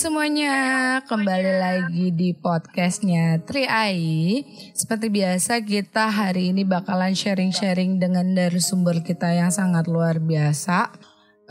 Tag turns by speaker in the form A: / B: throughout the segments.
A: semuanya, kembali lagi di podcastnya Tri Ai. Seperti biasa kita hari ini bakalan sharing-sharing dengan narasumber kita yang sangat luar biasa.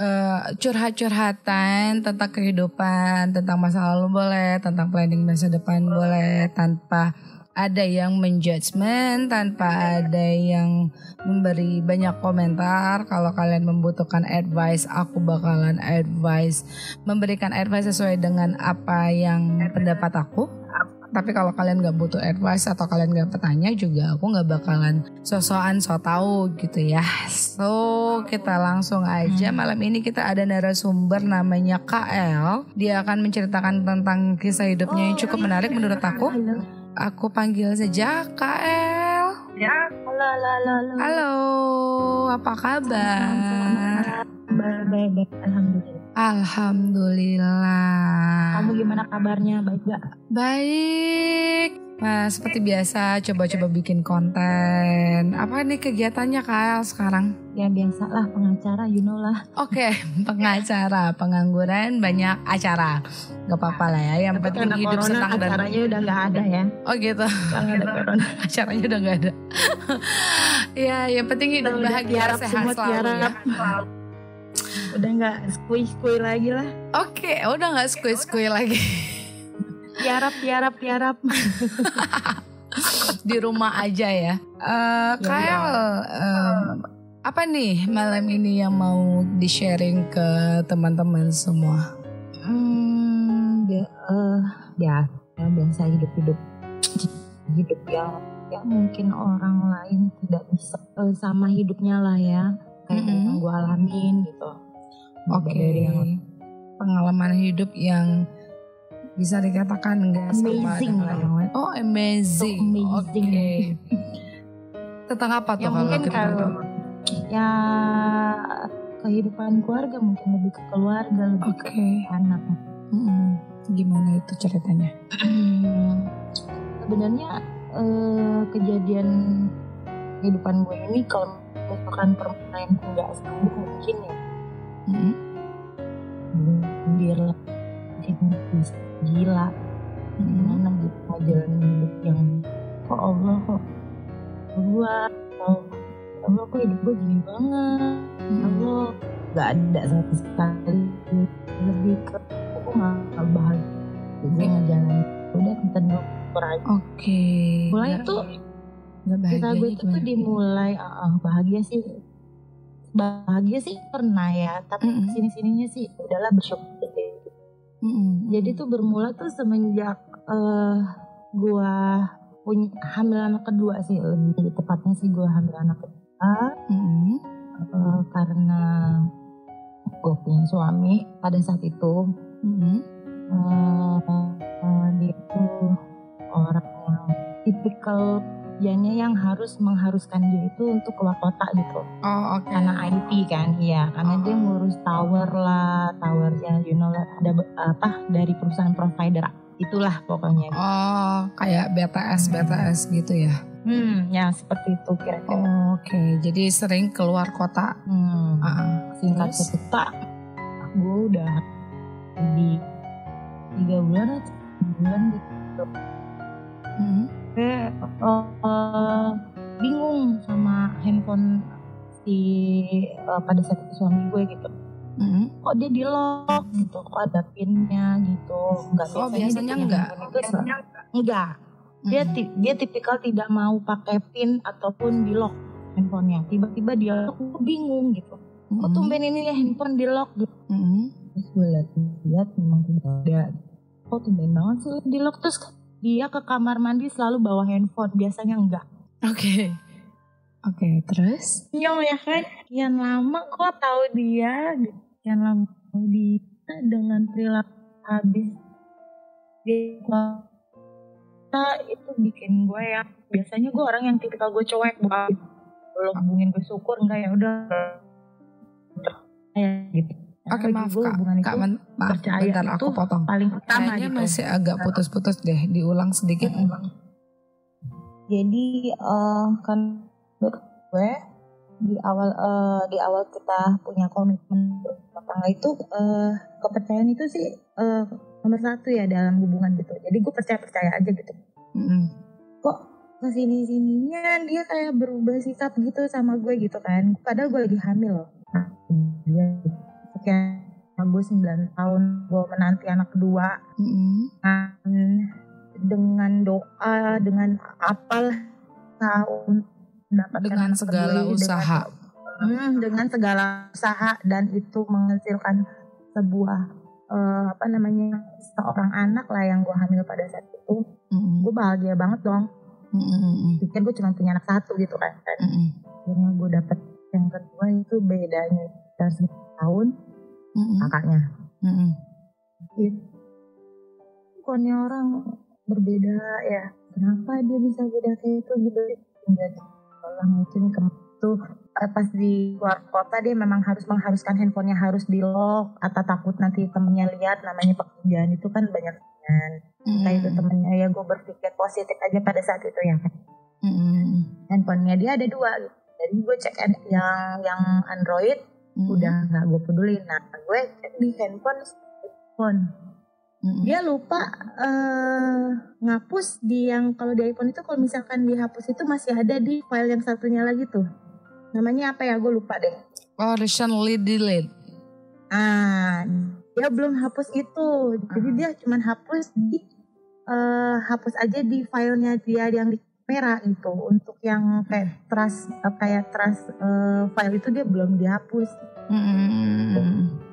A: Uh, curhat-curhatan tentang kehidupan, tentang masa lalu boleh, tentang planning masa depan boleh, tanpa ada yang menjudgment tanpa ada yang memberi banyak komentar. Kalau kalian membutuhkan advice aku bakalan advice memberikan advice sesuai dengan apa yang pendapat aku. Tapi kalau kalian gak butuh advice atau kalian gak bertanya juga aku gak bakalan sosokan so tau gitu ya. So kita langsung aja. Hmm. malam ini kita ada narasumber namanya KL dia akan menceritakan tentang kisah hidupnya yang cukup menarik menurut aku Aku panggil saja KL.
B: Ya, halo, halo, halo.
A: Halo, apa kabar?
B: Baik, baik, alhamdulillah.
A: Alhamdulillah.
B: Kamu gimana kabarnya? Baik gak?
A: Baik. Nah, seperti biasa coba-coba bikin konten. Apa nih kegiatannya Kyle sekarang?
B: Ya biasa lah pengacara, you know lah.
A: Oke, okay, pengacara, pengangguran, banyak acara. Gak apa-apa lah ya, yang Tapi penting hidup corona, senang
B: dan... acaranya udah gak ada ya.
A: Oh gitu.
B: Karena ada corona.
A: acaranya udah gak ada. ya, yang penting hidup Kita bahagia, sehat selalu ya.
B: Udah gak skui-skui lagi lah.
A: Oke, okay, udah gak skui-skui lagi
B: tiarap tiarap tiarap
A: di rumah aja ya. Uh, ya, Kyle, um, apa nih malam ini yang mau di sharing ke teman-teman semua?
B: Hmm, bi uh, biasa biasa hidup hidup hidup yang yang mungkin orang lain tidak bisa uh, sama hidupnya lah ya kayak mm -hmm. yang gue alamin gitu.
A: Oke. Okay. Pengalaman hidup yang bisa dikatakan enggak
B: sama dengan
A: orang lain. Oh amazing. So
B: amazing. Oke. Okay.
A: Tentang apa tuh
B: ya,
A: kalau
B: mungkin kalau ya kehidupan keluarga mungkin lebih ke keluarga lebih okay. ke anak.
A: Hmm, gimana itu ceritanya?
B: Sebenarnya eh, kejadian kehidupan gue ini kalau misalkan perempuan nggak sanggup mungkin ya. Mm -hmm. Biar bisa gila. Gimana gitu ngejalanin hidup yang kok Allah. Kok gua mau Allah kok hidup gue gini banget. Hmm. Allah gak ada sama sekali. Lebih ke aku gak bahagia gue ngejalanin udah tentang dokter aja.
A: Oke. Okay.
B: mulai itu kita gue itu tuh dimulai uh, bahagia sih. Bahagia sih pernah ya tapi mm -hmm. sini sininya sih udahlah bersyukur
A: Mm-hmm.
B: Jadi tuh bermula tuh semenjak uh, gua punya hamil anak kedua sih lebih tepatnya sih gua hamil anak kedua
A: mm-hmm.
B: uh, karena gue punya suami pada saat itu
A: mm-hmm.
B: uh, uh, dia tuh orang yang tipikal dianya yang harus mengharuskan dia itu untuk keluar kota gitu.
A: Oh oke. Okay.
B: Karena IT kan, iya. Karena oh. dia ngurus tower lah, towernya, you know lah, ada apa dari perusahaan provider itulah pokoknya.
A: Gitu. Oh, kayak BTS hmm. BTS gitu ya?
B: Hmm, ya seperti itu kira-kira.
A: Oh, Oke, okay. jadi sering keluar kota.
B: Hmm. Uh, Singkat cerita, gue udah di tiga bulan atau bulan gitu.
A: Hmm
B: uh, bingung sama handphone si uh, pada saat itu suami gue gitu.
A: Mm-hmm.
B: kok dia di lock gitu kok ada pinnya gitu.
A: Nggak oh, biasanya enggak
B: itu enggak dia mm-hmm. dia tipikal tidak mau pakai pin ataupun di lock handphonenya. Tiba-tiba dia aku bingung gitu. Mm-hmm. kok tumben ini ya handphone di lock gitu?
A: Mm-hmm.
B: terus gue lihat memang tidak ada. Kok tumben banget sih di lock? Terus dia ke kamar mandi selalu bawa handphone biasanya enggak.
A: Oke. Okay. oke okay, terus?
B: Iya ya kan? Kian lama kok tahu dia kian lama tahu dia dengan perilaku habis. Dia itu bikin gue ya biasanya gue orang yang tipikal gue cuek banget belum hubungin gue syukur enggak ya udah. Ya gitu
A: Oke okay, maaf kak, kak men, maaf bentar aku potong.
B: Paling utama
A: Kayaknya gitu. masih agak putus-putus deh, diulang sedikit. Mm -hmm.
B: Jadi uh, kan gue di awal uh, di awal kita punya komitmen tangga itu uh, kepercayaan itu sih uh, nomor satu ya dalam hubungan gitu jadi gue percaya percaya aja gitu mm-hmm. kok ke sini sininya dia kayak berubah sikap gitu sama gue gitu kan padahal gue lagi hamil loh nah, dia sekian gue 9 tahun gue menanti anak kedua mm-hmm. nah, dengan doa dengan apal tahun
A: dengan segala usaha
B: dengan, hmm, dengan segala usaha dan itu menghasilkan sebuah uh, apa namanya seorang anak lah yang gue hamil pada saat itu mm-hmm. gue bahagia banget dong mm-hmm. pikir gue cuma punya anak satu gitu kan mm-hmm. akhirnya gue dapet yang kedua itu bedanya dan tahun mm-hmm. kakaknya. Mm-hmm. itu pokoknya orang berbeda ya. Kenapa dia bisa beda kayak itu gitu? Orang mungkin ke itu eh, pas di luar kota dia memang harus mengharuskan handphonenya harus di lock atau takut nanti temennya lihat namanya pekerjaan itu kan banyak kan. Mm. kayak itu temennya. Ya gue berpikir positif aja pada saat itu ya. Kan mm. handphonenya dia ada dua. Gitu jadi gue cek yang yang Android mm. udah nggak gue peduli nah gue di handphone handphone Mm-hmm. Dia lupa uh, ngapus di yang kalau di iPhone itu kalau misalkan dihapus itu masih ada di file yang satunya lagi tuh. Namanya apa ya? Gue lupa deh.
A: Oh, recently delete.
B: Ah, dia belum hapus itu. Jadi ah. dia cuma hapus di uh, hapus aja di filenya dia yang di kamera itu. Untuk yang kayak trust uh, kayak trust uh, file itu dia belum dihapus. Mm-hmm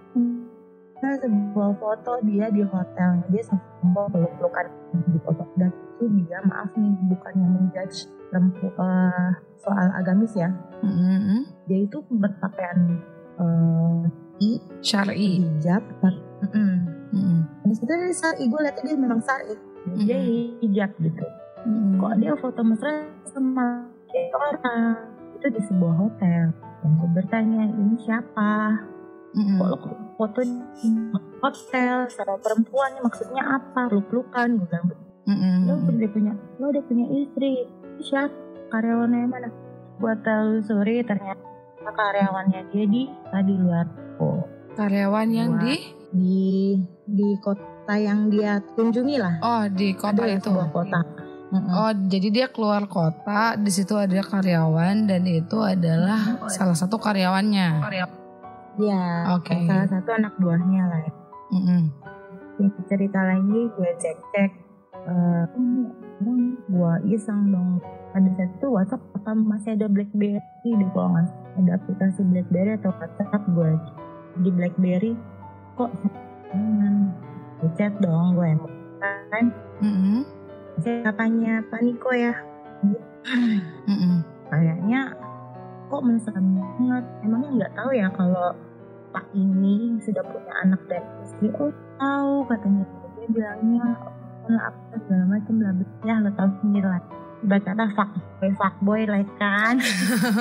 B: ada sebuah foto dia di hotel dia sempat peluk-pelukan di foto dan itu dia maaf nih bukannya menjudge perempuan uh, soal agamis ya mm-hmm. dia itu berpakaian uh, i
A: syari
B: hijab mm -hmm. Mm-hmm. di situ dari syari gue lihat dia memang syari mm-hmm. dia hijab gitu mm-hmm. kok dia foto mesra sama orang itu di sebuah hotel dan gue bertanya ini siapa Mm-hmm. Kok foto di hotel sama perempuannya maksudnya apa? Lu pelukan gue bilang mm-hmm. Lo udah punya lo udah punya istri. Siapa? Karyawannya mana? Buat telusuri ternyata karyawannya dia di tadi luar
A: oh. Karyawan yang di
B: di di kota yang dia kunjungi lah.
A: Oh, di kota
B: Ada
A: itu.
B: Sebuah kota.
A: Mm-hmm. Oh, jadi dia keluar kota, di situ ada karyawan dan itu adalah oh, salah satu karyawannya. Karyawan
B: Iya. Oke. Okay. Salah satu anak buahnya lah. Ya. Mm -hmm. cerita lagi gue cek cek. Uh, orang gue iseng dong. Pada saat itu WhatsApp apa masih ada BlackBerry kalau nggak ada aplikasi BlackBerry atau WhatsApp gue di BlackBerry kok gue chat dong gue kan mm -hmm. siapanya Pak Niko ya mm -hmm. kayaknya kok mesra banget emangnya nggak tahu ya kalau pak ini sudah punya anak dan istri oh tahu katanya dia bilangnya oh, apa segala macam lah ya lo tahu sendiri lah berkata fuck boy fuck boy lah kan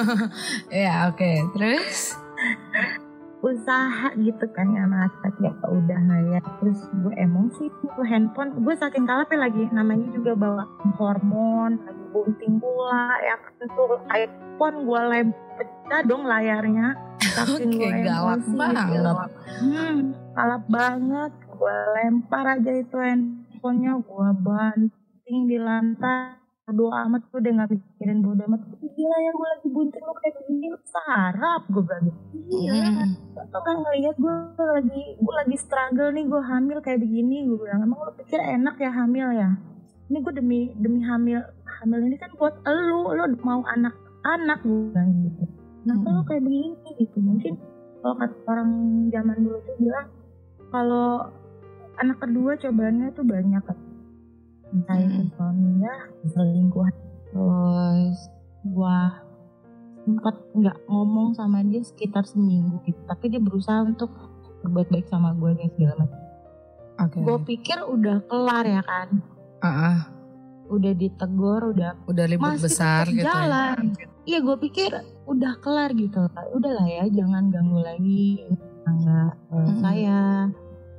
A: ya oke okay. terus
B: usaha gitu kan ya anak ya udah lah ya. Terus gue emosi tuh handphone gue saking kalapnya lagi namanya juga bawa hormon lagi bunting pula ya kan tuh iPhone gue lem pecah dong layarnya.
A: Saking okay, gue galak emosi banget. Galak.
B: hmm galak banget. Gue lempar aja itu handphonenya gue banting di lantai bodo amat gue udah gak pikirin bodo amat. Gila ya gue lagi bunting lo kayak begini sarap gue bilang gila mm. atau kan ngeliat gue lagi gue lagi struggle nih gue hamil kayak begini gue bilang. Emang lo pikir enak ya hamil ya? Ini gue demi demi hamil hamil ini kan buat lo lo mau anak anak gue bilang gitu. Kenapa mm. lo kayak begini gitu? Mungkin kalau kata orang zaman dulu tuh bilang kalau anak kedua cobaannya tuh banyak entah itu suami ya selingkuh terus gua sempat nggak ngomong sama dia sekitar seminggu gitu tapi dia berusaha untuk berbuat baik sama gue dan segala macam okay. gue pikir udah kelar ya kan uh -uh. udah ditegur udah
A: udah ribut besar gitu ya?
B: jalan ya. iya gue pikir udah kelar gitu udah lah ya jangan ganggu lagi nggak uh, mm -hmm. saya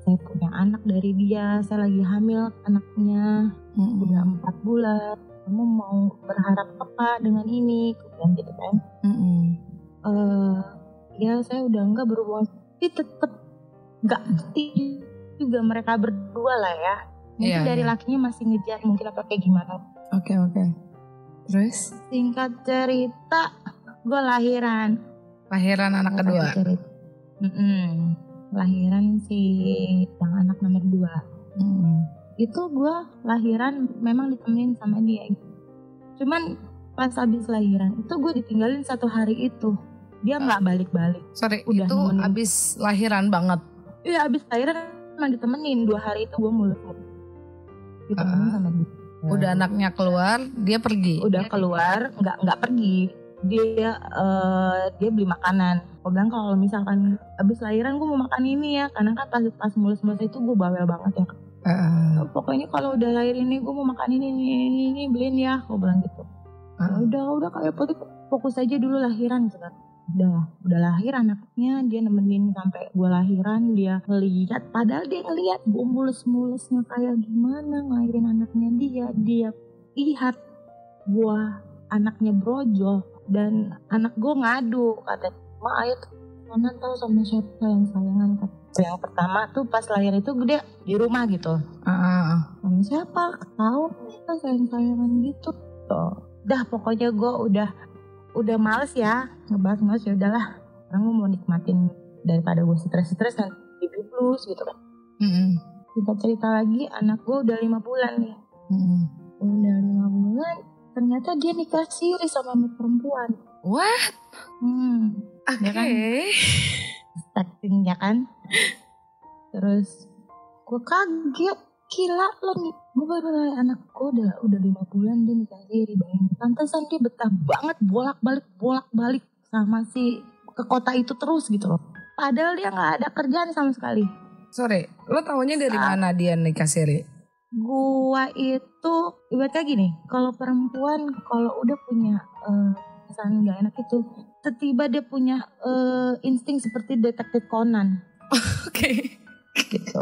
B: saya punya anak dari dia saya lagi hamil anaknya hmm. udah empat bulan kamu mau berharap apa dengan ini kemudian gitu kan hmm. uh, ya saya udah enggak berhubungan tapi tetep nggak ngerti juga mereka berdua lah ya mungkin
A: Iya,
B: dari
A: iya.
B: lakinya masih ngejar mungkin apa kayak gimana
A: Oke oke. Terus
B: singkat cerita gue lahiran
A: lahiran anak kedua.
B: Cerita. Mm-mm. Lahiran si yang anak nomor dua
A: Mm.
B: itu gue lahiran memang ditemenin sama dia cuman pas habis lahiran itu gue ditinggalin satu hari itu dia nggak balik-balik
A: Sorry,
B: Udah
A: itu
B: nemenin.
A: abis lahiran banget.
B: iya habis lahiran emang ditemenin dua hari itu gue mulus ditemenin
A: Ah.
B: sama dia
A: Udah anaknya keluar, dia pergi.
B: udah keluar nggak nggak pergi dia eh, dia beli makanan. Gue bilang kalau misalkan habis lahiran gue mau makan ini ya. Karena kan pas pas mulus-mulus itu gue bawel banget ya.
A: Heeh.
B: pokoknya kalau udah lahir ini gue mau makan ini ini ini, ini beliin ya gue bilang gitu. Ya
A: Heeh.
B: udah udah kayak fokus fokus aja dulu lahiran gitu udah udah lahir anaknya dia nemenin sampai gue lahiran dia ngeliat. Padahal dia ngeliat gue mulus-mulusnya kayak gimana ngelahirin anaknya dia dia lihat gue anaknya brojol dan anak gue ngadu kata ma ayo mana tahu sama siapa yang sayangan kata yang pertama tuh pas lahir itu dia di rumah gitu
A: Heeh.
B: sama siapa tahu kita sayang sayangan gitu tuh dah pokoknya gue udah udah males ya ngebahas males ya udahlah gue mau nikmatin daripada gue stres stres nanti baby blues gitu kan
A: Mm-mm.
B: kita cerita lagi anak gue udah lima bulan nih
A: Mm-mm.
B: udah lima bulan ternyata dia nikah siri sama perempuan
A: What?
B: hmm
A: Oke.
B: Ya kan? ya kan terus gue kaget gila lo nih gue baru lahir anak gue udah udah lima bulan dia nikah siri bayangin pantesan dia betah banget bolak balik bolak balik sama si ke kota itu terus gitu loh padahal dia nggak ada kerjaan sama sekali
A: Sorry, lo taunya dari
B: Ah.
A: mana dia nikah siri?
B: Gua itu ibaratnya gini kalau perempuan kalau udah punya eh, perasaan nggak enak itu tiba dia punya eh, insting seperti detektif Conan.
A: Oke.
B: gitu.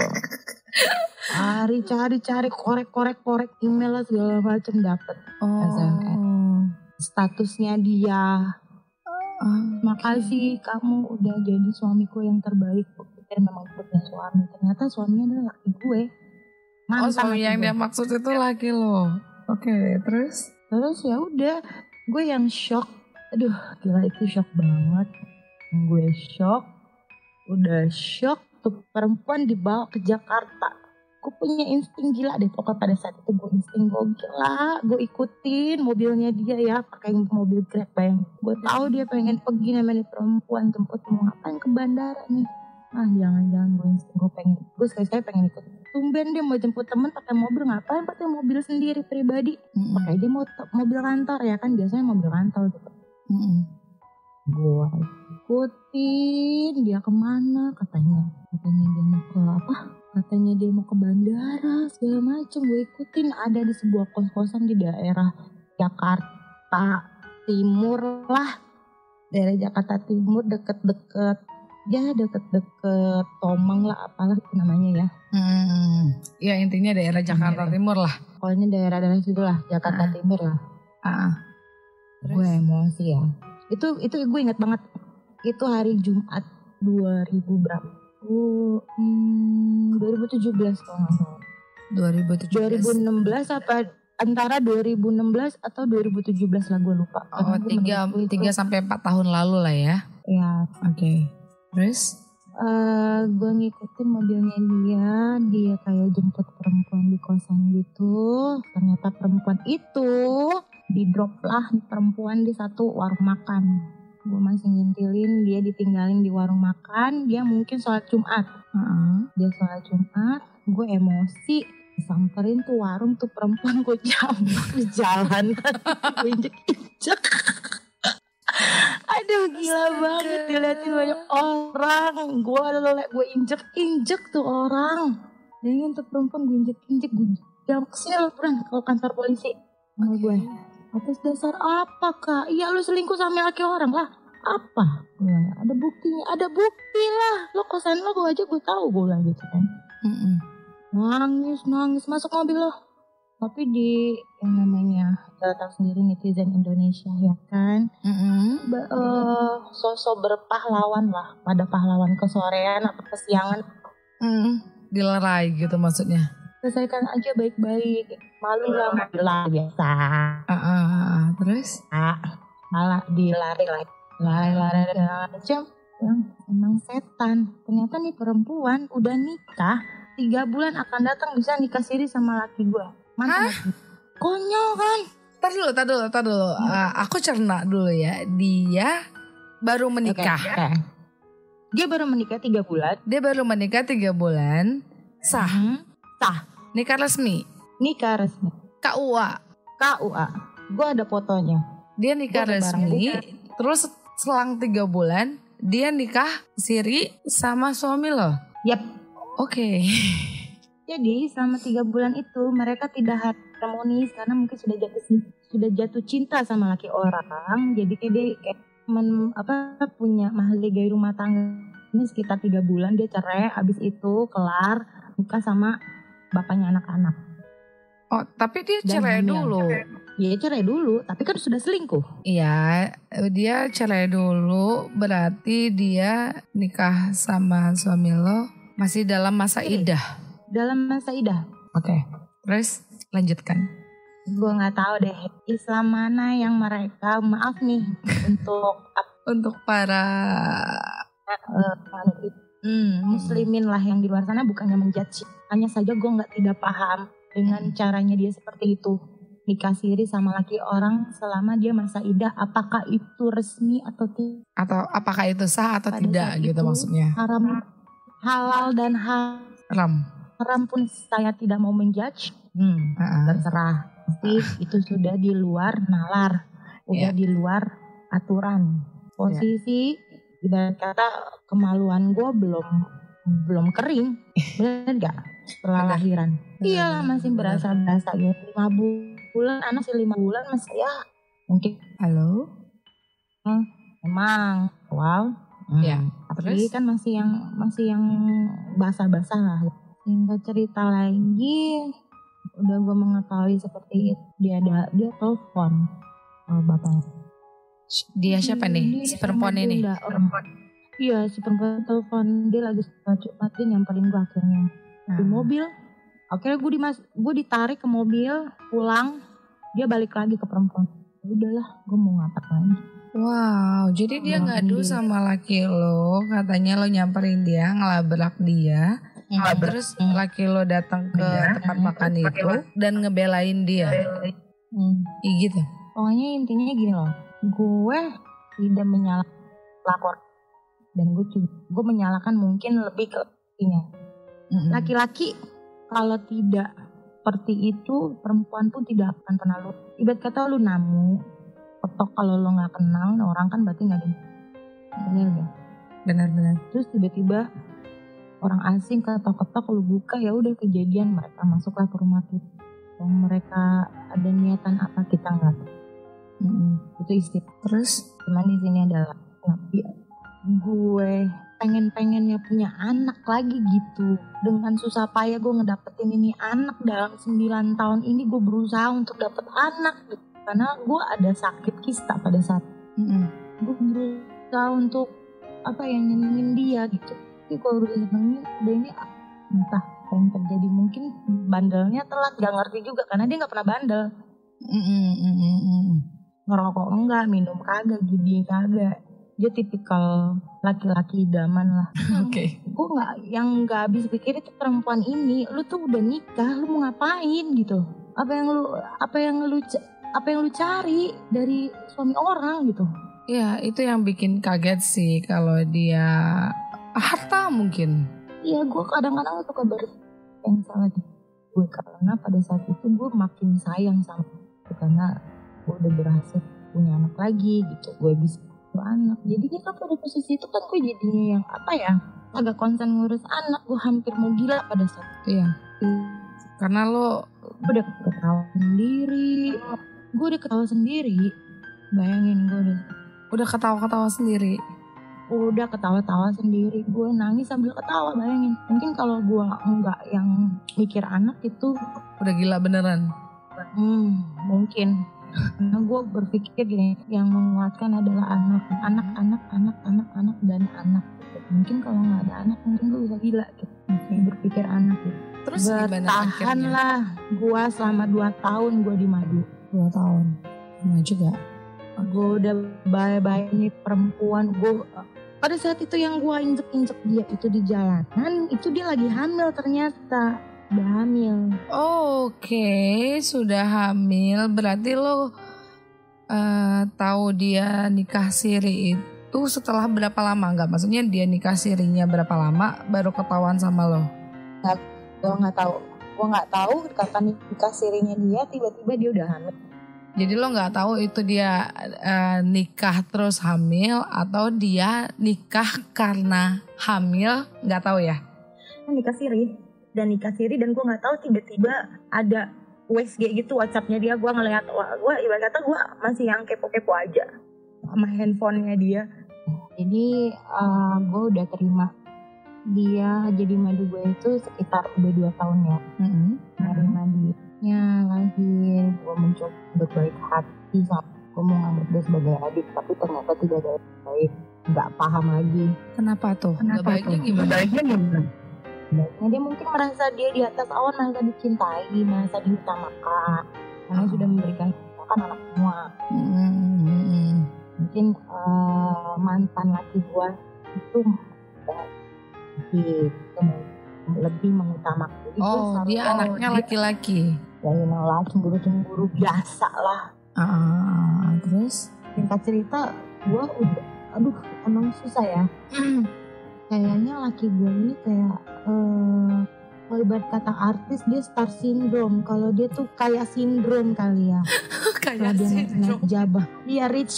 B: Cari cari cari korek korek korek email lah segala macem dapet.
A: Oh.
B: SMS. statusnya dia.
A: Oh,
B: makasih kamu udah jadi suamiku yang terbaik. Pikir memang punya suami. Ternyata suaminya adalah laki gue
A: Oh,
B: mantan
A: suami
B: laki
A: yang
B: gue.
A: dia maksud itu laki lo. Oke, terus?
B: terus ya udah gue yang shock aduh gila itu shock banget gue shock udah shock tuh perempuan dibawa ke Jakarta gue punya insting gila deh pokoknya pada saat itu gue insting gue gila gue ikutin mobilnya dia ya pakai mobil grab bayang gue tahu dia pengen pergi namanya perempuan jemput mau ngapain ke bandara nih ah jangan jangan gue insting gue pengen gue sekali sekali pengen ikut tumben dia mau jemput temen pakai mobil ngapain pakai mobil sendiri pribadi?
A: Mm-mm.
B: pakai dia mau mobil kantor ya kan biasanya mobil kantor gitu.
A: Mm-mm.
B: gue ikutin dia ke mana? Katanya katanya dia mau ke apa? Katanya dia mau ke bandara segala macem. Gue ikutin ada di sebuah kos-kosan di daerah Jakarta Timur lah. Daerah Jakarta Timur deket-deket ya deket-deket Tomang lah apalah itu namanya ya
A: Hmm. Ya intinya daerah Jakarta
B: Daerah.
A: Timur lah.
B: pokoknya daerah-daerah situ lah Jakarta
A: Ah.
B: Timur lah
A: Ah.
B: gue emosi ya itu itu gue inget banget itu hari Jumat 2000 berapa Uh, hmm, 2017 kalau nggak salah
A: 2017.
B: 2016 apa antara 2016 atau 2017 lah gue lupa
A: Oh, tiga, tiga sampai empat tahun lalu lah ya.
B: ya
A: Oke. Terus?
B: eh, gue ngikutin mobilnya dia. Dia kayak jemput perempuan di kosan gitu. Ternyata perempuan itu di drop lah perempuan di satu warung makan. Gue masih ngintilin dia ditinggalin di warung makan. Dia mungkin sholat Jumat.
A: Heeh.
B: dia sholat Jumat gue emosi. Samperin tuh warung tuh perempuan gue jambak di jalan. Gue injek injek aduh gila banget diliatin banyak orang. Gue lelek gue injek injek tuh orang. Dengan tuh perempuan gue injek injek gue jambak sil pernah ke kantor polisi. Sama gue atas dasar apa kak? Iya lu selingkuh sama laki orang lah. Apa? Bilang, ada buktinya ada bukti lah. Lo kosan lo gue aja gue tahu gue bilang gitu kan.
A: Mm-mm.
B: nangis nangis. Masuk mobil lo tapi di yang namanya kita tahu sendiri netizen Indonesia ya kan?
A: Mm-mm.
B: Ba- eh, sosok berpahlawan lah pada pahlawan kesorean atau kesiangan.
A: Mm. dilerai gitu maksudnya?
B: Selesaikan aja baik-baik. Malu lah malu biasa.
A: Uh, uh, uh, terus?
B: Ah malah dilari lari lari-lari macam yang emang setan. Ternyata nih perempuan udah nikah tiga bulan akan datang bisa nikah siri sama laki gue
A: Hah?
B: konyol kan
A: Tar dulu, tar dulu, tar dulu. Uh, aku cerna dulu ya. Dia baru menikah.
B: Okay, okay. Dia baru menikah tiga bulan.
A: Dia baru menikah tiga bulan. Sah.
B: Hmm. Sah.
A: Nikah resmi.
B: Nikah resmi.
A: KUA.
B: KUA. Gue ada fotonya.
A: Dia nikah Gua resmi. Terus selang tiga bulan dia nikah siri sama suami lo.
B: Yap.
A: Oke. Okay.
B: Jadi selama tiga bulan itu mereka tidak harmonis karena mungkin sudah jatuh sudah jatuh cinta sama laki orang. Jadi kayak dia kayak men, apa punya gaya rumah tangga ini sekitar tiga bulan dia cerai. Habis itu kelar nikah sama bapaknya anak-anak.
A: Oh tapi dia cerai dulu.
B: Iya cerai dulu, tapi kan sudah selingkuh.
A: Iya, dia cerai dulu, berarti dia nikah sama suami lo masih dalam masa idah
B: dalam masa idah.
A: Oke, okay. terus lanjutkan.
B: Gue nggak tahu deh Islam mana yang mereka maaf nih untuk
A: untuk para
B: uh, hmm, muslimin lah yang di luar sana bukannya menjudge. Hanya saja gue nggak tidak paham dengan hmm. caranya dia seperti itu nikah siri sama laki orang selama dia masa idah apakah itu resmi atau tidak
A: atau apakah itu sah atau Pada tidak gitu maksudnya
B: haram halal dan haram haram pun saya tidak mau menjudge. Hmm, uh-uh. terserah. Tapi itu sudah di luar nalar, udah yeah. di luar aturan. Posisi yeah. ibarat kata kemaluan gue belum belum kering, benar gak? Setelah lahiran. Iya masih berasa berasa gitu. Lima bulan, anak sih lima bulan masih ya mungkin.
A: Halo.
B: Hmm, emang, wow.
A: Hmm. Ya,
B: tapi kan masih yang masih yang basah-basah lah singkat cerita lagi. Udah gue mengetahui seperti itu dia ada dia telepon oh, bapaknya
A: dia siapa nih? Dia si perempuan ini?
B: Iya si perempuan telepon. Dia lagi mati nyamperin gue akhirnya. Nah. di mobil. Akhirnya gue dimas gue ditarik ke mobil pulang. Dia balik lagi ke perempuan. Ya udahlah gue mau ngapain
A: Wow, jadi dia ngadu sama laki lo, katanya lo nyamperin dia, ngelabrak dia, hmm. terus hmm. laki lo datang ke ya. tempat makan itu dan ngebelain dia. Hmm. I, gitu.
B: Pokoknya intinya gini loh gue tidak menyalahkan lapor dan gue gue menyalahkan mungkin lebih ke ini laki-laki kalau tidak seperti itu perempuan pun tidak akan pernah lu ibarat kata lu namu ketok kalau lo nggak kenal orang kan berarti nggak ada. Benar gak
A: benar-benar
B: terus tiba-tiba orang asing ketok-ketok lu buka ya udah kejadian mereka masuklah ke rumah kita dan mereka ada niatan apa kita nggak hmm, itu istilah terus? Cuman di sini adalah nabi gue pengen-pengennya punya anak lagi gitu. Dengan susah payah gue ngedapetin ini anak dalam 9 tahun ini gue berusaha untuk dapet anak gitu. Karena gue ada sakit kista pada saat mm -hmm. gue berusaha untuk apa yang nyenengin dia gitu tapi kalau udah senengin udah ini entah apa yang terjadi mungkin bandelnya telat gak ngerti juga karena dia nggak pernah bandel mm -mm, ngerokok enggak minum kagak judi kagak dia tipikal laki-laki idaman lah.
A: Oke. Okay.
B: Gue nggak yang nggak habis pikir itu perempuan ini, lu tuh udah nikah, lu mau ngapain gitu? Apa yang lu apa yang lu apa yang lu cari dari suami orang gitu?
A: Ya itu yang bikin kaget sih kalau dia harta mungkin.
B: Iya gue kadang-kadang suka yang salah gue karena pada saat itu gue makin sayang sama gue karena gue udah berhasil punya anak lagi gitu. Gue bisa anak. Jadinya kan pada posisi itu kan gue jadinya yang apa ya agak konsen ngurus anak. Gue hampir mau gila pada saat
A: itu iya karena lo
B: udah ketawa sendiri. Gue udah ketawa sendiri. Bayangin gue udah
A: udah ketawa-ketawa sendiri
B: udah ketawa-tawa sendiri. Gue nangis sambil ketawa bayangin. Mungkin kalau gue nggak yang mikir anak itu
A: udah gila beneran?
B: Hmm mungkin. Karena gue berpikir gini yang menguatkan adalah anak. Anak anak anak anak anak dan anak. Mungkin kalau nggak ada anak mungkin gue bisa gila gitu. Berpikir anak
A: Terus gimana
B: Bertahan lah gue selama 2 tahun gue di madu.
A: Dua tahun. Lama juga.
B: Gue udah bye-bye nih perempuan. Gue pada saat itu yang gue injek-injek dia itu di jalanan, itu dia lagi hamil ternyata. Udah hamil.
A: Oke, sudah hamil. Berarti lo eh, tahu dia nikah siri itu setelah berapa lama? Enggak, maksudnya dia nikah sirinya berapa lama baru ketahuan sama lo?
B: Gue nggak tahu. Gue nggak tahu kapan nikah sirinya dia tiba-tiba dia udah hamil.
A: Jadi lo nggak tahu itu dia eh, nikah terus hamil atau dia nikah karena hamil? Nggak tahu ya?
B: Kan nikah siri dan nikah siri dan gue nggak tahu tiba-tiba ada WSG gitu WhatsAppnya dia gue ngeliat wah gue ibarat kata gue masih yang kepo-kepo aja sama handphonenya dia jadi uh, gue udah terima dia jadi madu gue itu sekitar udah dua tahun ya
A: Mm-mm.
B: nerima dia lahir gue mencoba berbaik hati sama gue mau nganggap dia sebagai adik tapi ternyata tidak ada yang baik nggak paham lagi
A: Kenapa tuh?
B: Kenapa
A: baiknya
B: tuh?
A: gimana?
B: Baiknya gimana? Baiknya dia mungkin merasa dia di atas awan, merasa dicintai, merasa diutamakan. Karena
A: Oh.
B: sudah memberikan kan anak semua.
A: Mm-mm.
B: Mungkin eh, mantan laki gua itu lebih, lebih mengutamakan. Jadi gua
A: Oh, dia anaknya laki-laki.
B: Ya memang lah cemburu-cemburu biasa lah.
A: Ah, terus?
B: Singkat cerita, gua udah, aduh emang susah ya. kayaknya laki gue ini kayak eh kalau ibarat kata artis dia star syndrome kalau dia tuh kayak sindrom kali ya dia
A: sih.
B: naik jabah iya rich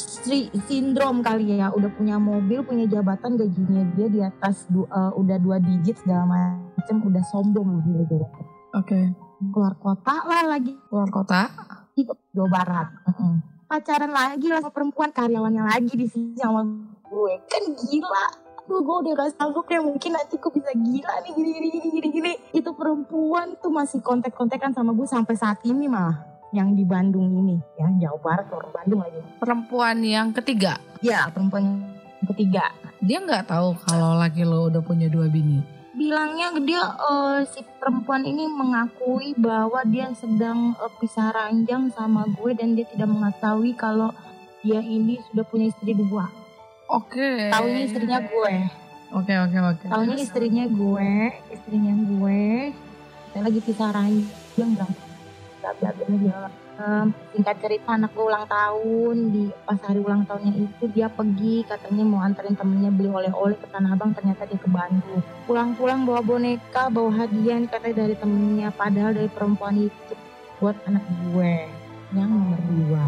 B: syndrome kali ya udah punya mobil punya jabatan gajinya dia di atas du- eh, udah dua digit segala macam udah sombong lah dia.
A: Oke.
B: keluar kota lah lagi
A: Keluar kota?
B: Jawa Barat Mm-mm. pacaran lagi lah sama perempuan karyawannya lagi di sini sama gue kan gila Aduh gue udah gak sanggup ya mungkin nanti gue bisa gila nih gini gini gini gini gini itu perempuan tuh masih kontak-kontakan sama gue sampai saat ini malah yang di Bandung ini ya Jawa Barat orang Bandung lagi
A: Perempuan yang ketiga.
B: ya perempuan yang ketiga
A: Dia nggak tahu kalau laki lo udah punya dua bini.
B: bilangnya dia eh, si perempuan ini mengakui bahwa dia sedang eh, pisah ranjang sama gue dan dia tidak mengetahui kalau dia ini sudah punya istri dua.
A: Oke.
B: Tahunya istrinya gue.
A: Oke oke oke.
B: Tahunya istrinya gue, istrinya gue. Kita lagi pisah bla bla bla. Em, singkat cerita anak gue ulang tahun di pas hari ulang tahunnya itu dia pergi katanya mau anterin temennya beli oleh-oleh ke Tanah Abang ternyata dia ke Bandung pulang-pulang bawa boneka bawa hadiah katanya dari temennya padahal dari perempuan itu buat anak gue yang nomor dua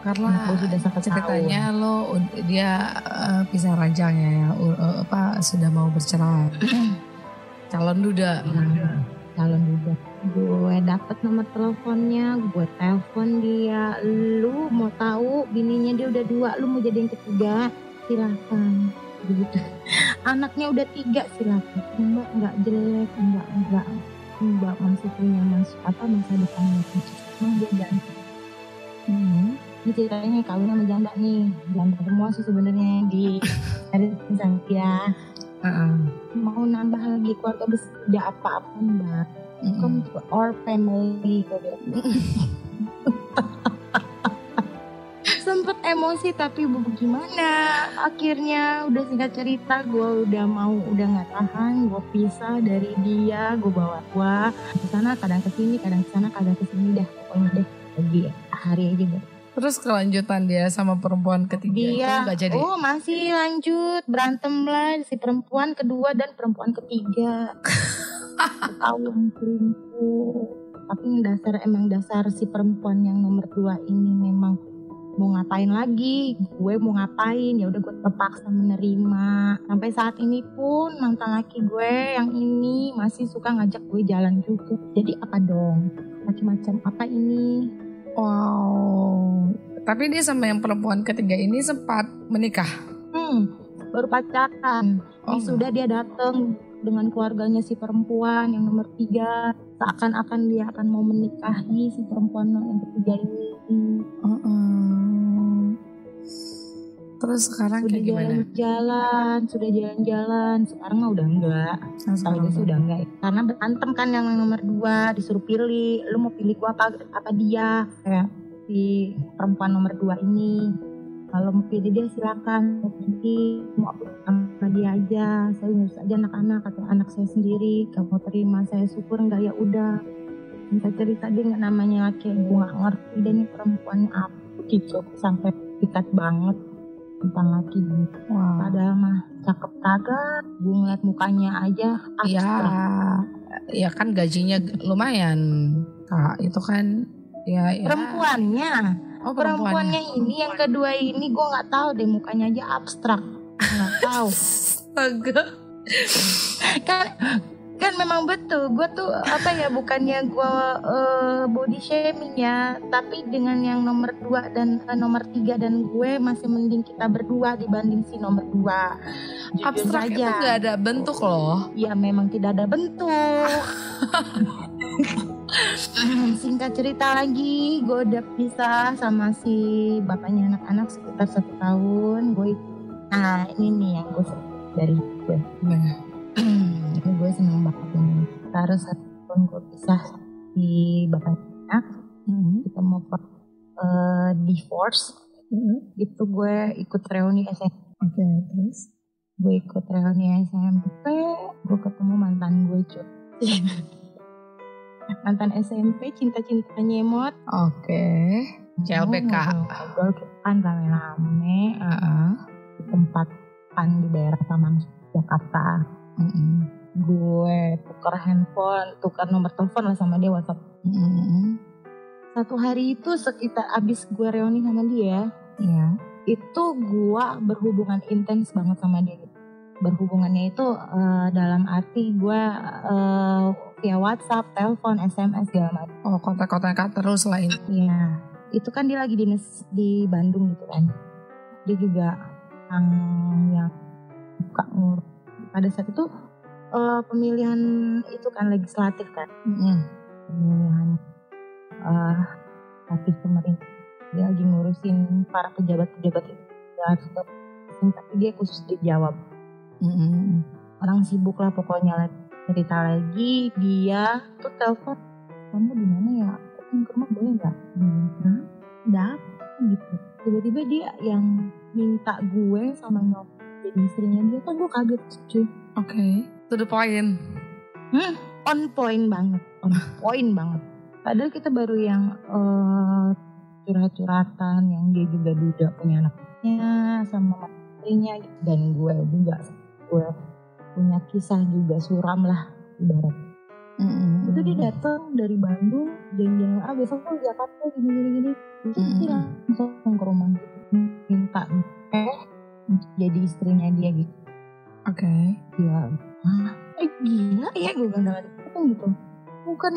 A: Karena ceritanya lo ud- dia eh, pisah ranjangnya ya, u- eh, apa sudah mau bercerai. Calon duda.
B: tahun calon duda. Gue dapet nomor teleponnya gue telepon dia. Lu mau tahu bininya dia udah dua lu mau jadi yang ketiga? Silakan. Gitu anaknya udah tiga silakan. Mbak nggak jelek enggak enggak mbak masih punya mas apa masa depan yang emang dia janda
A: Hmm.
B: Ini ceritanya kawin sama janda nih. Janda semua sih sebenarnya di dari dia
A: Ah, ah.
B: mau nambah lagi keluarga besar tidak apa-apa mbak?
A: Mm-mm.
B: come to our family sempet emosi tapi bu gimana? Akhirnya udah singkat cerita gue udah mau udah nggak tahan gue pisah dari dia gue bawa gue ke sana kadang ke sini kadang ke sana kadang ke sini dah pokoknya deh. Lagi hari aja gue
A: Terus kelanjutan dia sama perempuan ketiga itu
B: dia
A: nggak jadi.
B: oh masih lanjut. Berantem lah si perempuan kedua dan perempuan ketiga. Tahun tapi dasar emang dasar si perempuan yang nomor dua ini memang mau ngapain lagi? Gue mau ngapain? Ya udah gue terpaksa menerima. Sampai saat ini pun mantan laki gue yang ini masih suka ngajak gue jalan juga. Jadi apa dong? Macam-macam. Apa ini
A: Wow. Tapi dia sama yang perempuan ketiga ini sempat menikah.
B: hmm baru pacaran
A: Oh,
B: sudah dia datang dengan keluarganya si perempuan yang nomor tiga seakan-akan dia akan mau menikahi si perempuan yang ketiga ini
A: Heeh. Terus sekarang
B: Sudah
A: kayak gimana?
B: jalan-jalan, sudah jalan-jalan. Sekarang mah udah enggak. Tahu dia sudah enggak. Karena berantem kan yang nomor dua disuruh pilih. Lu mau pilih gua apa apa dia? Kayak si perempuan nomor dua ini. Kalau mau pilih dia silakan. Mau pilih mau sama dia aja. Saya ngurus aja anak-anak atau anak saya sendiri. Kamu terima saya syukur enggak ya udah. Minta cerita dia nggak namanya laki gue nggak ngerti dan ini perempuannya apa gitu sampai pikat banget tentang laki gitu.
A: Wah.
B: Padahal mah cakep kagak, gue ngeliat mukanya aja
A: Ya,
B: abstrak.
A: ya kan gajinya lumayan. Kak, itu kan ya, ya.
B: Perempuannya,
A: Oh,
B: perempuannya ini yang kedua ini gue nggak tahu deh mukanya aja abstrak, nggak tahu.
A: Astaga.
B: kan kan memang betul gue tuh apa ya bukannya gue eh, body shaming ya tapi dengan yang nomor dua dan eh, nomor tiga dan gue masih mending kita berdua dibanding si nomor dua
A: Abstrak itu
B: saja.
A: gak ada bentuk loh.
B: Ya memang tidak ada bentuk. Singkat cerita lagi, gue udah pisah sama si bapaknya anak-anak sekitar satu tahun. Gue nah ini nih yang gue dari gue.
A: Nah.
B: Gue seneng banget ini. Terus satu tahun gue pisah di bapaknya anak.
A: Hmm.
B: Kita mau eh, divorce. Itu gue ikut reuni SMP.
A: Oke, terus?
B: gue ikut reuni SMP gue ketemu mantan gue cuy mantan SMP cinta-cinta nyemot
A: Oke. CLBK.
B: ngobrol kan rame-rame
A: Heeh.
B: di tempat kan di daerah Taman Jakarta
A: Mm-mm.
B: Gue tukar handphone tukar nomor telepon lah sama dia WhatsApp
A: Mm-mm.
B: satu hari itu sekitar abis gue reuni sama dia
A: Iya.
B: itu gua berhubungan intens banget sama dia berhubungannya itu eh, dalam arti gua eh, via WhatsApp, telepon, SMS segala macam.
A: Oh, kontak-kontak terus lah ini.
B: Iya, itu kan dia lagi dinas di Bandung gitu kan. Dia juga yang yang buka ngur. Pada saat itu eh, pemilihan itu kan legislatif kan,
A: Mm-mm.
B: pemilihan eh legislatif pemerintah. Dia lagi ngurusin para pejabat-pejabat itu. Dia harus tapi dia khusus dijawab.
A: Mm-mm.
B: orang sibuk lah pokoknya lagi cerita lagi dia tuh telepon kamu di mana ya aku pengen ke rumah boleh nggak hmm, apa gitu tiba-tiba dia yang minta gue sama nyok jadi istrinya dia kan gue kaget cuy
A: Oke. To the point.
B: on point banget on point banget padahal kita baru yang eh, curhat-curhatan yang dia juga duda punya anaknya sama istrinya gitu. dan gue juga gue punya kisah juga suram lah ibarat
A: Mm-mm.
B: itu dia datang dari Bandung janjian ah besok tuh Jakarta gini gini gini terus
A: Mm-mm.
B: dia langsung ke rumah minta eh jadi istrinya dia gitu
A: Oke.
B: dia ah eh gila ya gue bilang kan gitu bukan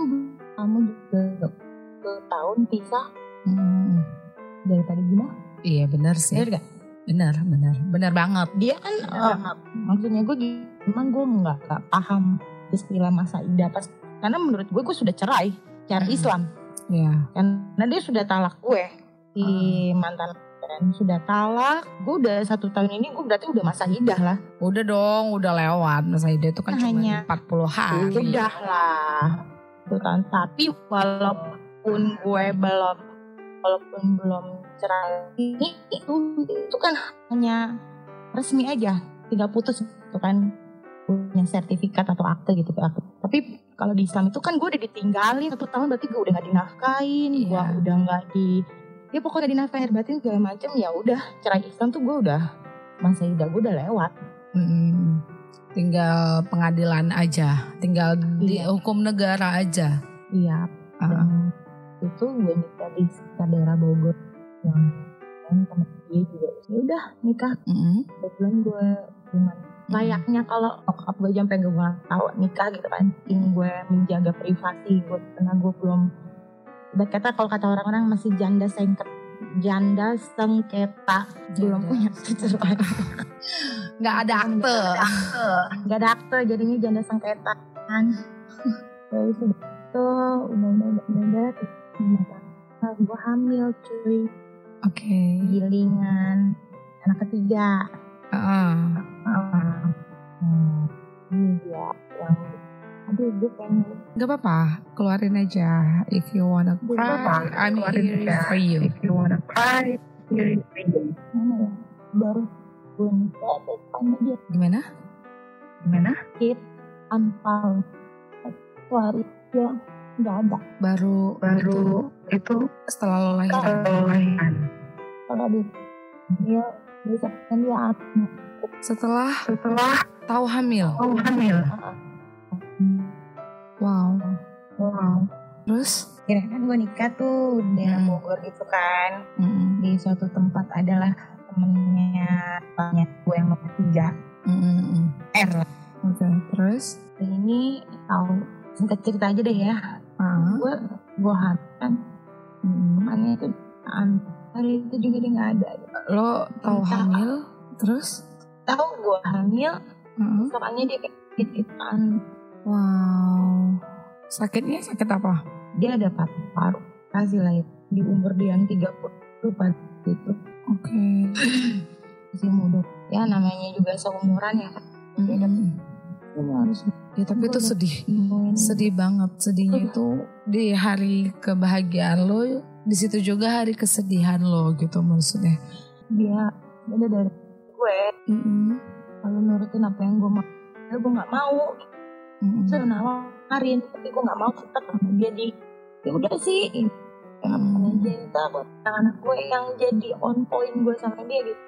B: kamu juga dua tahun pisah
A: Mm.
B: dari tadi gimana
A: Iya benar sih.
B: bener gak
A: Benar, benar. Benar banget.
B: dia kan eh, maksudnya gue emang gue nggak nggak paham istilah masa idah pas karena menurut gue gue sudah cerai cara
A: Mm.
B: Islam
A: Ya.
B: karena dia sudah talak gue si mantan kan sudah talak gue udah satu tahun ini gue berarti udah masa idah lah
A: Udah dong, udah lewat. Masa ide itu kan cuma
B: Hanya-
A: 40 hari.
B: udah lah Tuh kan tapi walaupun gue belum walaupun belum cerai ini itu itu kan hanya resmi aja tinggal putus itu kan punya sertifikat atau akte gitu akte. tapi kalau di Islam itu kan gue udah ditinggalin satu tahun berarti gue udah nggak dinafkain gue
A: Iya.
B: udah nggak di ya pokoknya dinafkain batin segala macam ya udah. Cerai Islam tuh gue udah masa idah gue udah lewat.
A: Mm-mm. Tinggal pengadilan aja, tinggal di
B: Iya.
A: hukum negara aja.
B: iya. Dan itu gue nikah di sekitar daerah Bogor. Yang yang temen dia juga. Ya udah nikah.
A: Mm-mm.
B: kebetulan gue hubungan layaknya kalau nyokap gue sampai gue nggak tahu nikah gitu kan. Ingin gue menjaga privasi gue karena gue belum kata kalau kata orang-orang masih janda sengket janda sengketa. Belum
A: Janda.
B: punya kecuali
A: Nggak ada akte.
B: nggak ada akte jadinya janda sengketa. Kan? Terus udah itu tahun gue hamil cuy.
A: Oke.
B: gilingan. Anak ketiga.
A: Uh -uh.
B: Uh, hmm, ini dia yang aduh gue pengen
A: Gak apa-apa, keluarin aja. If you wanna cry, I'm
B: keluarin
A: here
B: aja.
A: for you.
B: if you wanna cry here for you. mana ya baru gue nikah depannya dia
A: Gimana?
B: gimana anpal satu hari dia nggak ada
A: Baru
B: baru itu
A: setelah lo lahiran.
B: lahiran kalau dia dia besok kan dia
A: Setelah
B: setelah
A: tahu hamil.
B: oh hamil
A: Wow.
B: wow
A: Terus?
B: kira kan gue nikah tuh di
A: Hmm.
B: Bogor gitu kan
A: Mm-mm.
B: di suatu tempat adalah temennya temannya gue yang nomor tiga
A: Mm-mm.
B: R lah
A: Oke, terus?
B: ini tahu singkat cerita aja deh ya
A: Ah.
B: gue gue kan temannya itu hari itu juga dia nggak ada
A: Lo tahu hamil? Terus?
B: tahu gue hamil
A: Mm-mm.
B: soalnya dia kayak gitu-gituan
A: Wow. Sakitnya sakit apa?
B: dia ada paru-paru kasih lah ya. di umur dia yang 30 pada itu
A: Oke.
B: masih muda ya namanya juga seumuran ya kan harus
A: Ya tapi itu sedih. Sedih banget. Sedihnya itu di hari kebahagiaan lo, di situ juga hari kesedihan lo gitu maksudnya.
B: dia beda dari gue
A: Mm-mm.
B: lalu nurutin apa yang gue mau lalu gue nggak mau
A: Mm-mm.
B: saya nawarin tapi gue nggak mau tetap sama dia di ya udah sih
A: Hmm.
B: Cinta buat anak gue yang jadi on point gue sama dia gitu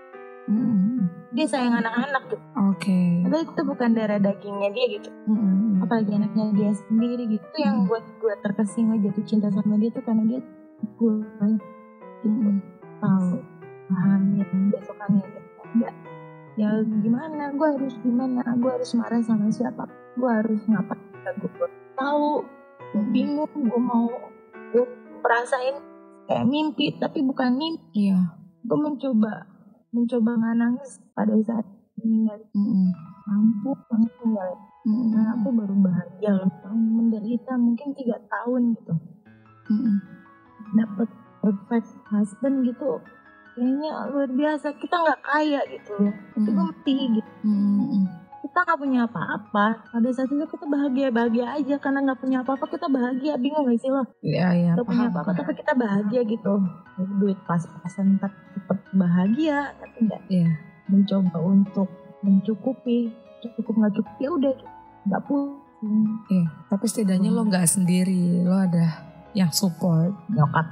A: Mm-mm.
B: dia sayang anak-anak gitu
A: Oke.
B: padahal itu bukan darah dagingnya dia gitu
A: Mm-mm.
B: apalagi anaknya dia sendiri gitu Itu yang
A: Hmm.
B: buat gue terkesima jatuh cinta sama dia tuh karena dia gue gitu tahu hamil besokannya gitu enggak ya gimana? Gue harus gimana? Gue harus marah sama siapa? Gue harus ngapain? Ya gue tahu. Gue bingung gue mau gue perasain kayak mimpi tapi bukan mimpi.
A: Iya.
B: gue mencoba mencoba nggak nangis pada saat meninggal.
A: Mm-mm.
B: mampu banget tinggal
A: Mm-mm.
B: Nah, aku baru bahagia loh. Menderita mungkin tiga tahun gitu.
A: Mm-mm.
B: dapat perfect husband gitu kayaknya luar biasa. Kita nggak kaya gitu. Tapi gue
A: Mm-mm.
B: mati gitu.
A: Mm-mm.
B: kita nggak punya apa-apa. Pada saat itu kita bahagia bahagia aja. Karena nggak punya apa-apa kita bahagia. Bingung gak sih lo?
A: Iya, iya.
B: nggak punya apa-apa tapi kita bahagia gitu. Duit pas-pasan tetap bahagia tapi nggak
A: Iya.
B: mencoba untuk mencukupi. Cukup nggak cukup ya udah. Nggak pusing.
A: Iya. Tapi setidaknya lo nggak sendiri. Lo ada yang support.
B: nyokap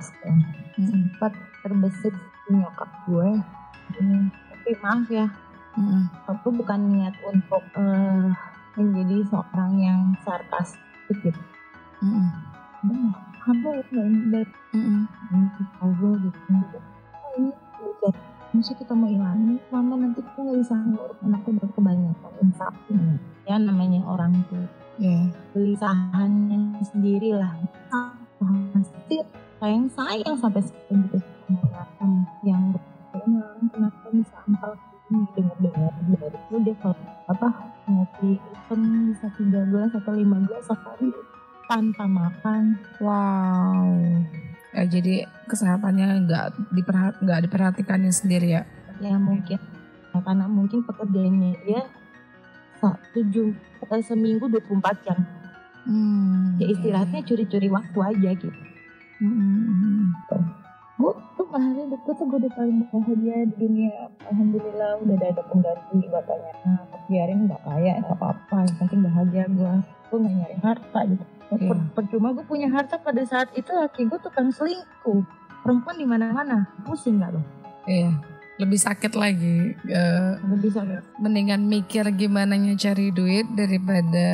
B: sempat terbesit nyokap gue. Ini tapi maaf ya.
A: Mm-mm.
B: aku bukan niat untuk eh, menjadi seorang yang sarkastik gitu. Hamil nggak ini dari kita gue gitu. Oh, ini masa kita mau hilangin mama nanti kita nggak bisa ngurus anakku udah kebanyakan insaf ya namanya orang tuh
A: Iya.
B: gelisahannya sendiri lah pasti sayang sayang sampai segitu sama yang berkenaan kenapa bisa ampal ini dengar dengar dari itu dia kalau apa ngopi hitam bisa tiga gelas atau lima gelas sehari tanpa makan
A: Wow. Ya, jadi kesehatannya nggak diperhat nggak diperhatikannya sendiri ya.
B: ya mungkin ya, karena mungkin pekerjaannya sa- tujuh eh, seminggu 24 jam
A: Hmm.
B: ya istirahatnya curi-curi waktu aja gitu
A: Mm-mm.
B: Gue tuh hari itu tuh gue udah paling bahagia di dunia alhamdulillah udah ada, ada pengganti katanya nah biarin nggak kaya nggak apa-apa yang penting bahagia gue gue nggak nyari harta gitu
A: Iya.
B: Per- percuma gue punya harta pada saat itu laki gue tukang selingkuh perempuan di mana-mana pusing nggak lo
A: Iya. Lebih sakit lagi. Eh,
B: nggak bisa gak?
A: mendingan mikir gimana cari duit daripada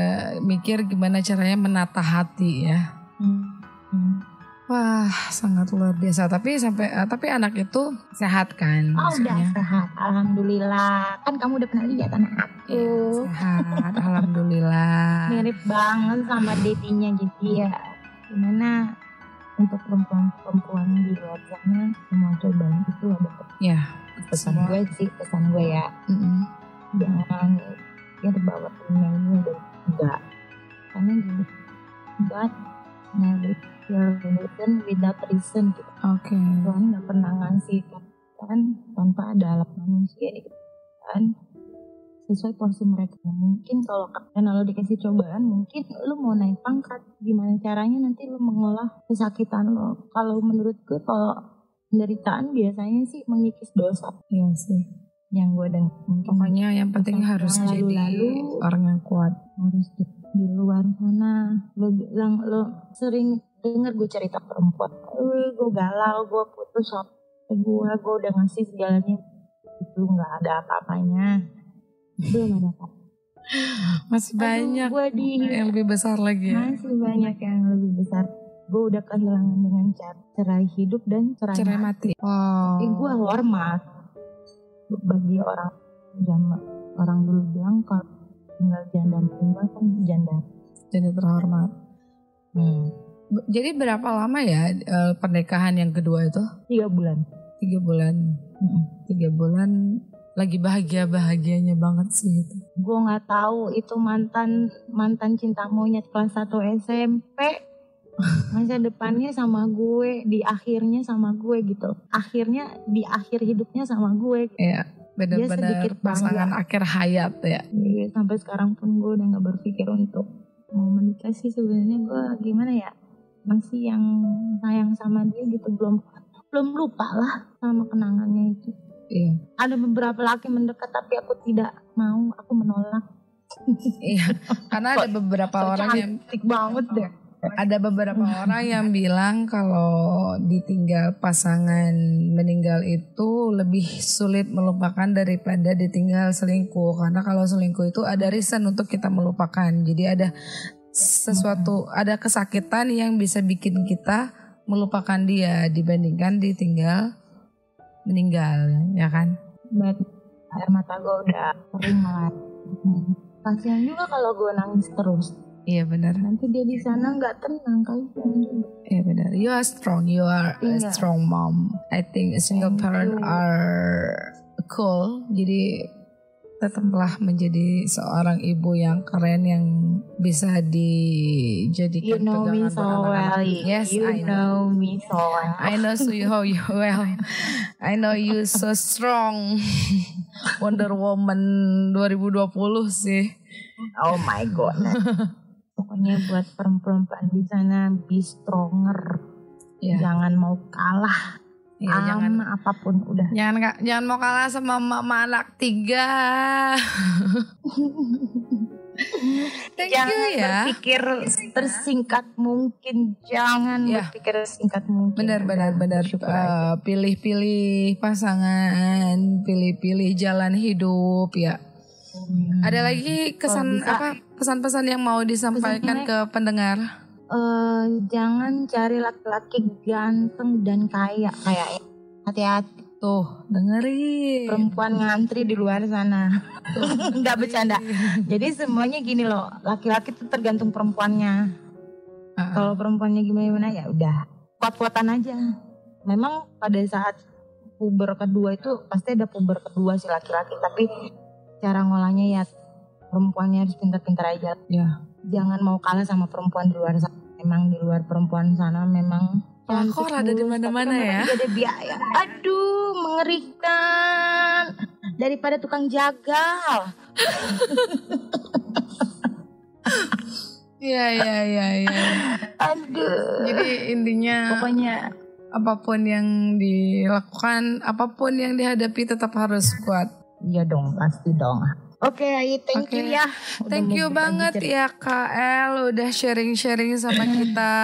A: mikir gimana caranya menata hati ya.
B: Hmm. Hmm.
A: Wah, sangat luar biasa. Tapi sampai eh, tapi anak itu sehat kan
B: Oh udah
A: maksudnya?
B: sehat alhamdulillah kan kamu udah pernah lihat anak aku
A: Iya, sehat, alhamdulillah.
B: mirip banget sama dedinya jadi ya gimana untuk perempuan-perempuan di luar sana semua cobaan itu ada
A: Ya,
B: pesan
A: Semua.
B: gue sih pesan gue ya
A: mm-mm.
B: jangan ya terbawa emailnya dan enggak karena gini God never your reason without reason gitu.
A: Oke.
B: Tuhan nggak pernah ngasih kan tanpa ada alat manusia sesuai porsi mereka. Mungkin kalau karena lo dikasih cobaan mungkin lo mau naik pangkat. Gimana caranya nanti lo mengolah kesakitan lo? Kalau menurut gue kalau penderitaan biasanya sih mengikis dosa.
A: Iya sih.
B: Yang gue dengar.
A: Pokoknya yang penting harus jadi lalu, orang yang kuat.
B: harus di, di luar sana. Lo bilang lo sering denger gue cerita perempuan gue galau gue putus sama gue gue udah ngasih segalanya itu nggak ada apa-apanya belum ada apa
A: masih Aduh, banyak
B: gua di,
A: yang lebih besar lagi
B: ya? masih banyak yang lebih besar gue udah kehilangan dengan cerai hidup dan cerai,
A: cerai mati.
B: Oh. Tapi gue hormat bagi orang jama orang dulu bilang kalau tinggal janda meninggal kan janda
A: janda terhormat. Hmm. Jadi berapa lama ya uh, pernikahan yang kedua itu?
B: Tiga bulan.
A: Tiga bulan. Hmm. Tiga bulan lagi bahagia bahagianya banget sih itu.
B: Gue nggak tahu itu mantan mantan cinta monyet kelas 1 SMP. Masa depannya sama gue, di akhirnya sama gue gitu. Akhirnya di akhir hidupnya sama gue.
A: Iya, benar-benar pasangan bangga. akhir hayat ya.
B: Iya, sampai sekarang pun gue udah nggak berpikir untuk mau menikah sih sebenarnya gue gimana ya masih yang sayang sama dia gitu belum belum lupa lah sama kenangannya itu.
A: Iya.
B: Ada beberapa laki mendekat tapi aku tidak mau, aku menolak.
A: iya, karena ada beberapa so, orang yang
B: banget deh.
A: Ada beberapa orang yang bilang kalau ditinggal pasangan meninggal itu lebih sulit melupakan daripada ditinggal selingkuh. Karena kalau selingkuh itu ada reason untuk kita melupakan. Jadi ada sesuatu, ada kesakitan yang bisa bikin kita melupakan dia dibandingkan ditinggal meninggal ya kan
B: But, air mata gue udah kering malah kasihan juga kalau gue nangis terus
A: Iya benar.
B: Nanti dia di sana nggak tenang juga.
A: Iya benar. You are strong. You are iya. a strong mom. I think a single Thank parent you. are cool. Jadi tetaplah menjadi seorang ibu yang keren yang bisa dijadikan
B: you know
A: pegangan
B: me so well.
A: Yes,
B: you
A: I
B: know. know me so well.
A: I know so you, you well. I know you so strong. Wonder Woman 2020 sih.
B: Oh my god. Pokoknya buat perempuan-perempuan di sana be stronger. Yeah. Jangan mau kalah Ya, um, jangan apa pun udah.
A: Jangan jangan mau kalah sama mama anak tiga. Thank
B: jangan
A: you ya.
B: berpikir tersingkat mungkin. Jangan ya. berpikir singkat mungkin.
A: Benar benar benar. Uh, pilih-pilih pasangan, pilih-pilih jalan hidup ya. Hmm. Ada lagi kesan apa pesan-pesan yang mau disampaikan ke pendengar?
B: Uh, jangan cari laki-laki ganteng dan kaya kayak hati-hati
A: tuh. Dengerin.
B: Perempuan ngantri di luar sana. Nggak bercanda. Jadi semuanya gini loh laki-laki itu tergantung perempuannya. Uh-uh. kalau perempuannya gimana ya udah kuat-kuatan aja. Memang pada saat puber kedua itu pasti ada puber kedua si laki-laki tapi cara ngolahnya ya perempuannya harus pintar-pintar aja.
A: Ya
B: jangan mau kalah sama perempuan di luar sana memang di luar perempuan sana memang
A: pelakor ada di mana-mana ya
B: ada biaya aduh mengerikan daripada tukang jagal
A: Iya iya iya iya.
B: Aduh.
A: Jadi intinya
B: pokoknya
A: apa pun yang dilakukan, apa pun yang dihadapi tetap harus kuat.
B: Iya dong, pasti dong. Oke, okay, thank okay. you ya.
A: Udah thank you banget ya Kak El udah sharing-sharing sama kita,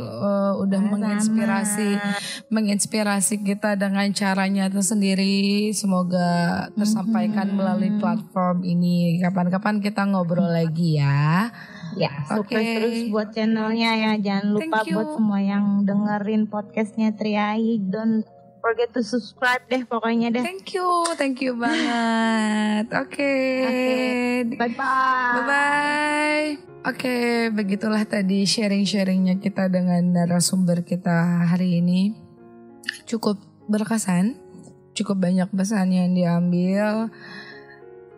A: uh, udah sama. menginspirasi menginspirasi kita dengan caranya itu sendiri. Semoga tersampaikan hmm. melalui platform ini. Kapan-kapan kita ngobrol lagi ya.
B: Ya, sukses okay. terus buat channelnya ya. Jangan lupa buat semua yang dengerin podcastnya Triai. Don't forget to subscribe deh pokoknya deh.
A: Thank you, thank you banget. Oke. Okay.
B: Okay. Bye bye.
A: Bye bye. Oke, okay, begitulah tadi sharing-sharingnya kita dengan narasumber kita hari ini. Cukup berkesan, cukup banyak pesan yang diambil.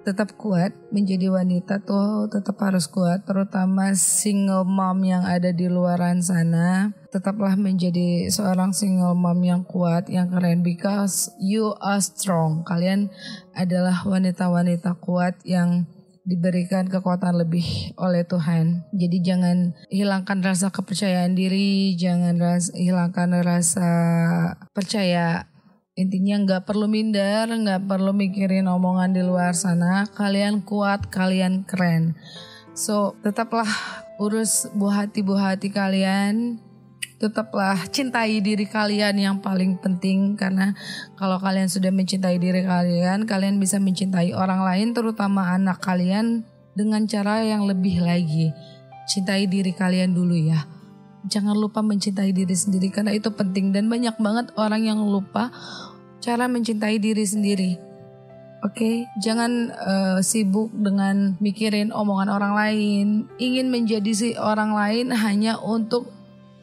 A: Tetap kuat menjadi wanita tuh tetap harus kuat terutama single mom yang ada di luaran sana tetaplah menjadi seorang single mom yang kuat yang keren because you are strong kalian adalah wanita-wanita kuat yang diberikan kekuatan lebih oleh Tuhan. Jadi jangan hilangkan rasa kepercayaan diri, jangan ras, hilangkan rasa percaya Intinya nggak perlu minder, nggak perlu mikirin omongan di luar sana. Kalian kuat, kalian keren. So tetaplah urus buah hati buah hati kalian. Tetaplah cintai diri kalian yang paling penting karena kalau kalian sudah mencintai diri kalian, kalian bisa mencintai orang lain terutama anak kalian dengan cara yang lebih lagi. Cintai diri kalian dulu ya jangan lupa mencintai diri sendiri karena itu penting dan banyak banget orang yang lupa cara mencintai diri sendiri. Oke, okay? jangan uh, sibuk dengan mikirin omongan orang lain, ingin menjadi si orang lain hanya untuk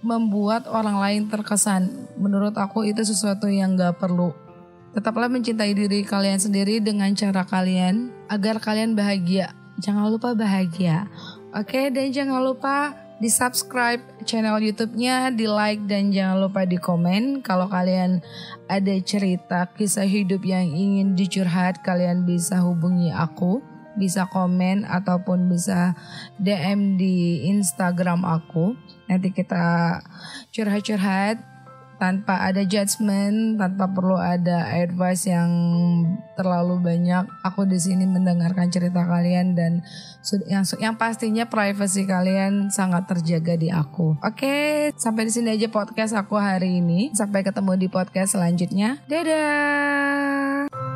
A: membuat orang lain terkesan. Menurut aku itu sesuatu yang gak perlu. Tetaplah mencintai diri kalian sendiri dengan cara kalian agar kalian bahagia. Jangan lupa bahagia. Oke, okay? dan jangan lupa di subscribe channel YouTube-nya, di like dan jangan lupa di komen. Kalau kalian ada cerita kisah hidup yang ingin dicurhat, kalian bisa hubungi aku, bisa komen ataupun bisa DM di Instagram aku. Nanti kita curhat-curhat tanpa ada judgement, tanpa perlu ada advice yang terlalu banyak. Aku di sini mendengarkan cerita kalian dan yang yang pastinya privasi kalian sangat terjaga di aku. Oke, sampai di sini aja podcast aku hari ini. Sampai ketemu di podcast selanjutnya. Dadah.